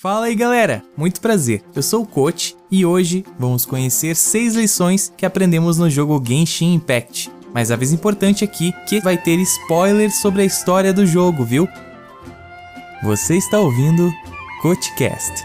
Fala aí galera, muito prazer, eu sou o Coach e hoje vamos conhecer 6 lições que aprendemos no jogo Genshin Impact. Mas a vez importante aqui que vai ter spoilers sobre a história do jogo, viu? Você está ouvindo CoachCast.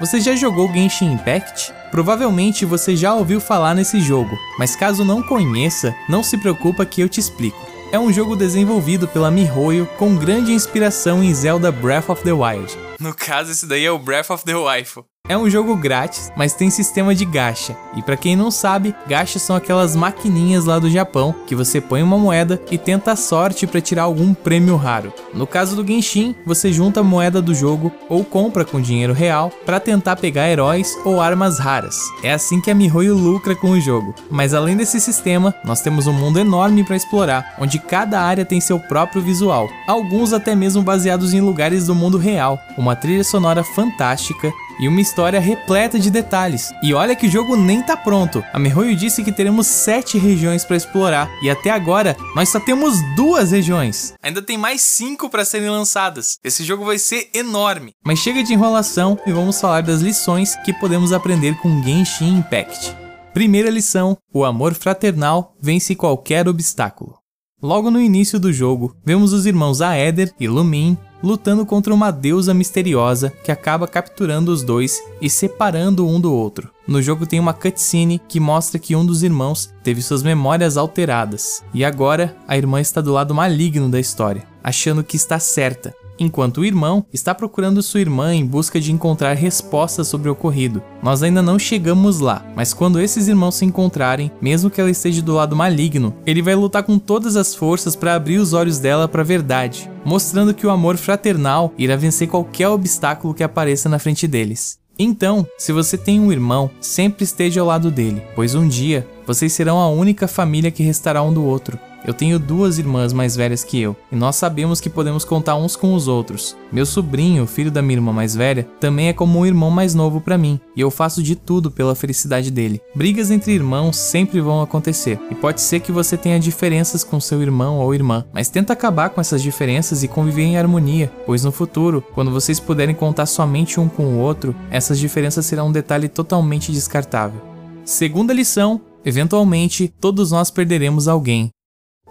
Você já jogou Genshin Impact? Provavelmente você já ouviu falar nesse jogo, mas caso não conheça, não se preocupa que eu te explico. É um jogo desenvolvido pela MiHoYo com grande inspiração em Zelda Breath of the Wild. No caso, esse daí é o Breath of the Wife. É um jogo grátis, mas tem sistema de gacha. E para quem não sabe, gachas são aquelas maquininhas lá do Japão que você põe uma moeda e tenta a sorte para tirar algum prêmio raro. No caso do Genshin, você junta a moeda do jogo ou compra com dinheiro real para tentar pegar heróis ou armas raras. É assim que a MiHoYo lucra com o jogo. Mas além desse sistema, nós temos um mundo enorme para explorar, onde cada área tem seu próprio visual, alguns até mesmo baseados em lugares do mundo real, uma trilha sonora fantástica e uma história repleta de detalhes. E olha que o jogo nem tá pronto. A MiHoYo disse que teremos 7 regiões para explorar e até agora nós só temos duas regiões. Ainda tem mais 5 para serem lançadas. Esse jogo vai ser enorme. Mas chega de enrolação e vamos falar das lições que podemos aprender com Genshin Impact. Primeira lição: o amor fraternal vence qualquer obstáculo. Logo no início do jogo, vemos os irmãos Aether e Lumin lutando contra uma deusa misteriosa que acaba capturando os dois e separando um do outro. No jogo tem uma cutscene que mostra que um dos irmãos teve suas memórias alteradas e agora a irmã está do lado maligno da história, achando que está certa enquanto o irmão está procurando sua irmã em busca de encontrar respostas sobre o ocorrido. Nós ainda não chegamos lá, mas quando esses irmãos se encontrarem, mesmo que ela esteja do lado maligno, ele vai lutar com todas as forças para abrir os olhos dela para a verdade, mostrando que o amor fraternal irá vencer qualquer obstáculo que apareça na frente deles. Então, se você tem um irmão, sempre esteja ao lado dele, pois um dia vocês serão a única família que restará um do outro. Eu tenho duas irmãs mais velhas que eu, e nós sabemos que podemos contar uns com os outros. Meu sobrinho, filho da minha irmã mais velha, também é como um irmão mais novo para mim, e eu faço de tudo pela felicidade dele. Brigas entre irmãos sempre vão acontecer, e pode ser que você tenha diferenças com seu irmão ou irmã, mas tenta acabar com essas diferenças e conviver em harmonia, pois no futuro, quando vocês puderem contar somente um com o outro, essas diferenças serão um detalhe totalmente descartável. Segunda lição: eventualmente todos nós perderemos alguém,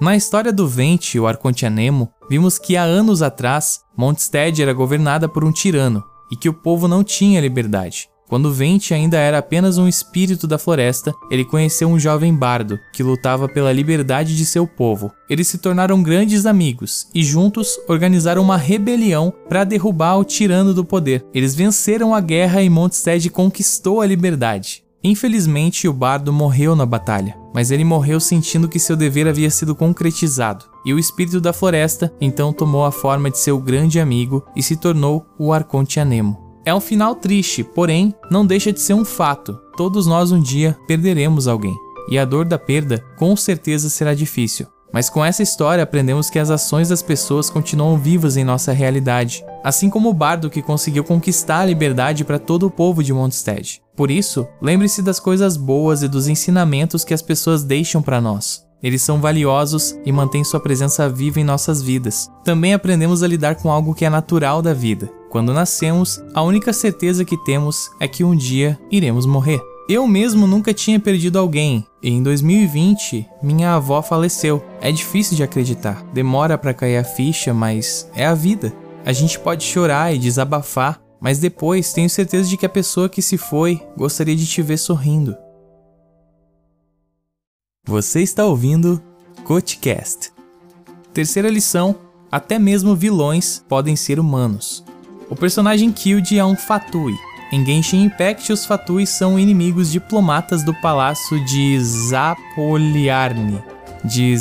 na história do Vente, o Arconte Anemo, vimos que há anos atrás, Mondstadt era governada por um tirano e que o povo não tinha liberdade. Quando Vente ainda era apenas um espírito da floresta, ele conheceu um jovem bardo que lutava pela liberdade de seu povo. Eles se tornaram grandes amigos e juntos organizaram uma rebelião para derrubar o tirano do poder. Eles venceram a guerra e Mondstadt conquistou a liberdade. Infelizmente, o bardo morreu na batalha, mas ele morreu sentindo que seu dever havia sido concretizado, e o espírito da floresta então tomou a forma de seu grande amigo e se tornou o Arconte Anemo. É um final triste, porém, não deixa de ser um fato. Todos nós um dia perderemos alguém, e a dor da perda com certeza será difícil. Mas com essa história aprendemos que as ações das pessoas continuam vivas em nossa realidade, assim como o bardo que conseguiu conquistar a liberdade para todo o povo de Mondstadt. Por isso, lembre-se das coisas boas e dos ensinamentos que as pessoas deixam para nós. Eles são valiosos e mantêm sua presença viva em nossas vidas. Também aprendemos a lidar com algo que é natural da vida. Quando nascemos, a única certeza que temos é que um dia iremos morrer. Eu mesmo nunca tinha perdido alguém, e em 2020 minha avó faleceu. É difícil de acreditar, demora para cair a ficha, mas é a vida. A gente pode chorar e desabafar, mas depois tenho certeza de que a pessoa que se foi gostaria de te ver sorrindo. Você está ouvindo Coachcast. Terceira lição: até mesmo vilões podem ser humanos. O personagem Kyuji é um Fatui, em Genshin Impact, os Fatui são inimigos diplomatas do palácio de Zapoliarne, de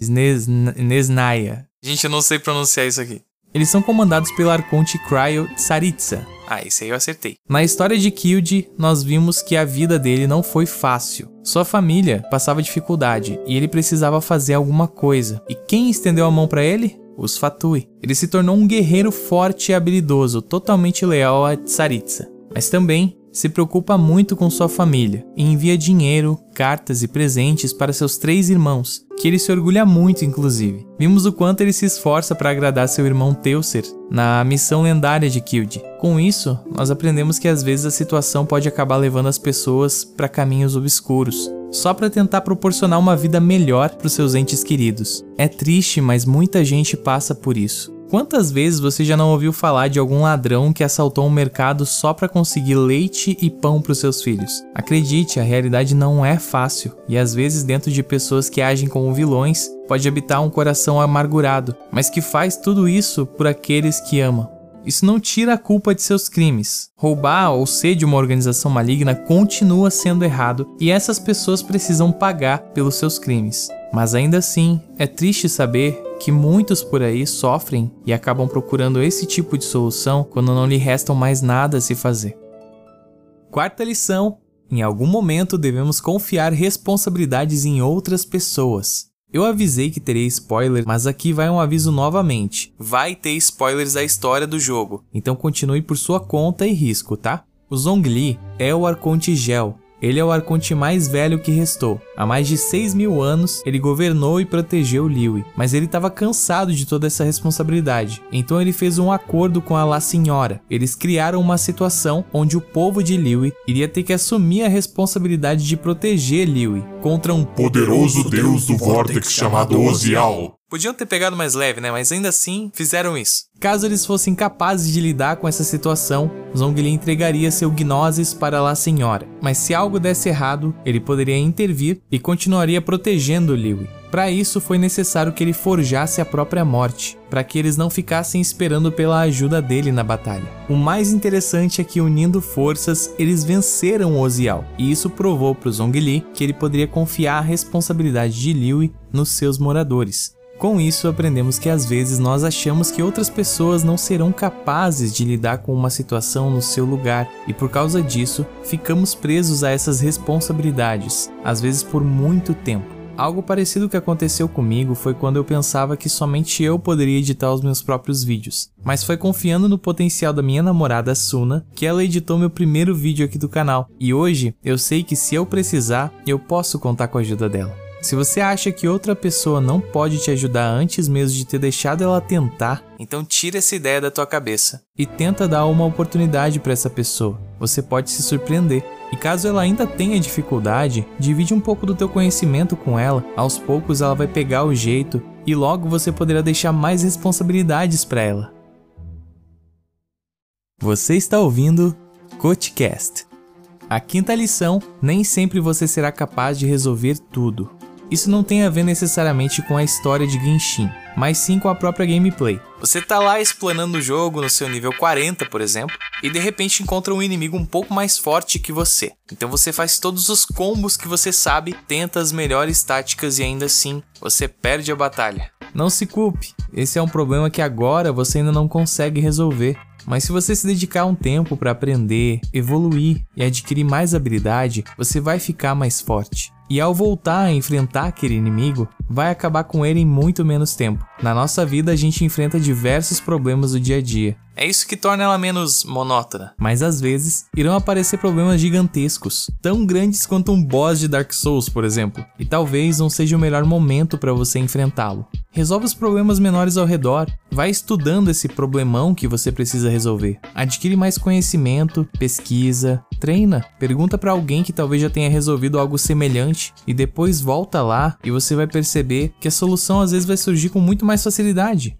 Snesnaya. Gente, eu não sei pronunciar isso aqui. Eles são comandados pelo Arconte Cryo Tsaritsa. Ah, isso aí eu acertei. Na história de Kyuji, nós vimos que a vida dele não foi fácil. Sua família passava dificuldade e ele precisava fazer alguma coisa. E quem estendeu a mão para ele? os Fatui. Ele se tornou um guerreiro forte e habilidoso, totalmente leal a Tsaritsa. Mas também se preocupa muito com sua família e envia dinheiro, cartas e presentes para seus três irmãos, que ele se orgulha muito, inclusive. Vimos o quanto ele se esforça para agradar seu irmão Teucer na missão lendária de Kilde. Com isso, nós aprendemos que às vezes a situação pode acabar levando as pessoas para caminhos obscuros, só para tentar proporcionar uma vida melhor para os seus entes queridos. É triste, mas muita gente passa por isso. Quantas vezes você já não ouviu falar de algum ladrão que assaltou um mercado só para conseguir leite e pão para os seus filhos? Acredite, a realidade não é fácil e às vezes dentro de pessoas que agem como vilões pode habitar um coração amargurado, mas que faz tudo isso por aqueles que ama. Isso não tira a culpa de seus crimes. Roubar ou ser de uma organização maligna continua sendo errado e essas pessoas precisam pagar pelos seus crimes. Mas ainda assim, é triste saber que muitos por aí sofrem e acabam procurando esse tipo de solução quando não lhe restam mais nada a se fazer. Quarta lição: em algum momento devemos confiar responsabilidades em outras pessoas. Eu avisei que teria spoiler, mas aqui vai um aviso novamente. Vai ter spoilers da história do jogo, então continue por sua conta e risco, tá? O Zhongli é o Arconte Gel, ele é o arconte mais velho que restou. Há mais de 6 mil anos, ele governou e protegeu Liui, mas ele estava cansado de toda essa responsabilidade. Então ele fez um acordo com a La Senhora. Eles criaram uma situação onde o povo de Liui iria ter que assumir a responsabilidade de proteger Liui contra um poderoso deus do vórtex chamado Ozial. Podiam ter pegado mais leve, né? Mas ainda assim fizeram isso. Caso eles fossem capazes de lidar com essa situação, Zhongli entregaria seu Gnosis para La Senhora. Mas se algo desse errado, ele poderia intervir e continuaria protegendo Liu. Para isso foi necessário que ele forjasse a própria morte, para que eles não ficassem esperando pela ajuda dele na batalha. O mais interessante é que unindo forças, eles venceram Ozial, e isso provou para o Zhongli que ele poderia confiar a responsabilidade de Liu nos seus moradores. Com isso, aprendemos que às vezes nós achamos que outras pessoas não serão capazes de lidar com uma situação no seu lugar e por causa disso, ficamos presos a essas responsabilidades, às vezes por muito tempo. Algo parecido que aconteceu comigo foi quando eu pensava que somente eu poderia editar os meus próprios vídeos, mas foi confiando no potencial da minha namorada Suna que ela editou meu primeiro vídeo aqui do canal, e hoje eu sei que se eu precisar, eu posso contar com a ajuda dela. Se você acha que outra pessoa não pode te ajudar antes mesmo de ter deixado ela tentar, então tira essa ideia da tua cabeça e tenta dar uma oportunidade para essa pessoa. Você pode se surpreender. E caso ela ainda tenha dificuldade, divide um pouco do teu conhecimento com ela. Aos poucos ela vai pegar o jeito e logo você poderá deixar mais responsabilidades para ela. Você está ouvindo Coachcast. A quinta lição: nem sempre você será capaz de resolver tudo. Isso não tem a ver necessariamente com a história de Genshin, mas sim com a própria gameplay. Você tá lá explanando o jogo no seu nível 40, por exemplo, e de repente encontra um inimigo um pouco mais forte que você. Então você faz todos os combos que você sabe, tenta as melhores táticas e ainda assim você perde a batalha. Não se culpe, esse é um problema que agora você ainda não consegue resolver. Mas se você se dedicar um tempo para aprender, evoluir e adquirir mais habilidade, você vai ficar mais forte. E ao voltar a enfrentar aquele inimigo, vai acabar com ele em muito menos tempo. Na nossa vida, a gente enfrenta diversos problemas do dia a dia. É isso que torna ela menos monótona. Mas às vezes, irão aparecer problemas gigantescos, tão grandes quanto um boss de Dark Souls, por exemplo, e talvez não seja o melhor momento para você enfrentá-lo. Resolve os problemas menores ao redor, vai estudando esse problemão que você precisa resolver. Adquire mais conhecimento, pesquisa, treina, pergunta para alguém que talvez já tenha resolvido algo semelhante e depois volta lá e você vai perceber que a solução às vezes vai surgir com muito mais facilidade.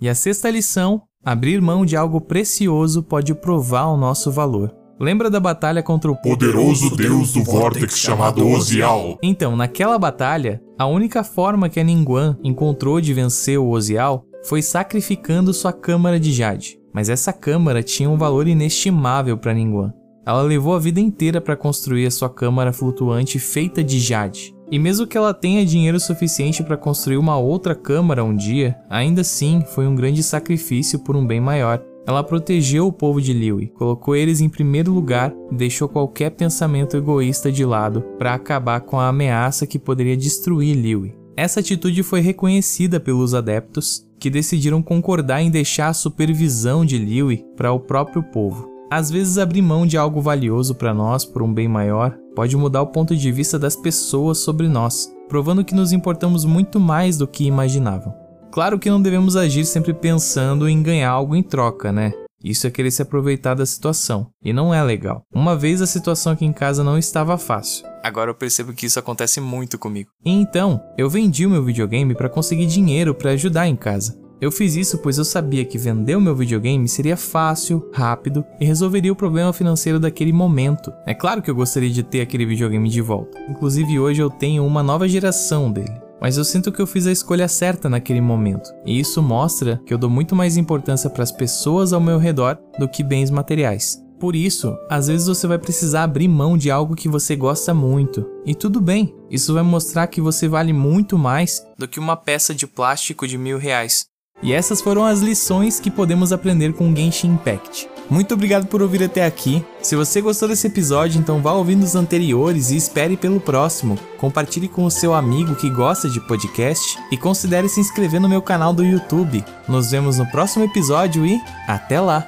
E a sexta lição: abrir mão de algo precioso pode provar o nosso valor. Lembra da batalha contra o poderoso deus do vórtex chamado Ozial? Então, naquela batalha, a única forma que a Ningguang encontrou de vencer o Ozial foi sacrificando sua câmara de jade. Mas essa câmara tinha um valor inestimável para Ningguang. Ela levou a vida inteira para construir a sua câmara flutuante feita de jade. E mesmo que ela tenha dinheiro suficiente para construir uma outra câmara um dia, ainda assim foi um grande sacrifício por um bem maior. Ela protegeu o povo de Liui, colocou eles em primeiro lugar e deixou qualquer pensamento egoísta de lado para acabar com a ameaça que poderia destruir Liui. Essa atitude foi reconhecida pelos adeptos, que decidiram concordar em deixar a supervisão de Liui para o próprio povo. Às vezes abrir mão de algo valioso para nós por um bem maior pode mudar o ponto de vista das pessoas sobre nós, provando que nos importamos muito mais do que imaginavam. Claro que não devemos agir sempre pensando em ganhar algo em troca, né? Isso é querer se aproveitar da situação, e não é legal. Uma vez a situação aqui em casa não estava fácil. Agora eu percebo que isso acontece muito comigo. E então, eu vendi o meu videogame para conseguir dinheiro para ajudar em casa. Eu fiz isso pois eu sabia que vender o meu videogame seria fácil, rápido e resolveria o problema financeiro daquele momento. É claro que eu gostaria de ter aquele videogame de volta. Inclusive hoje eu tenho uma nova geração dele. Mas eu sinto que eu fiz a escolha certa naquele momento, e isso mostra que eu dou muito mais importância para as pessoas ao meu redor do que bens materiais. Por isso, às vezes você vai precisar abrir mão de algo que você gosta muito. E tudo bem, isso vai mostrar que você vale muito mais do que uma peça de plástico de mil reais. E essas foram as lições que podemos aprender com Genshin Impact. Muito obrigado por ouvir até aqui. Se você gostou desse episódio, então vá ouvindo os anteriores e espere pelo próximo. Compartilhe com o seu amigo que gosta de podcast e considere se inscrever no meu canal do YouTube. Nos vemos no próximo episódio e até lá!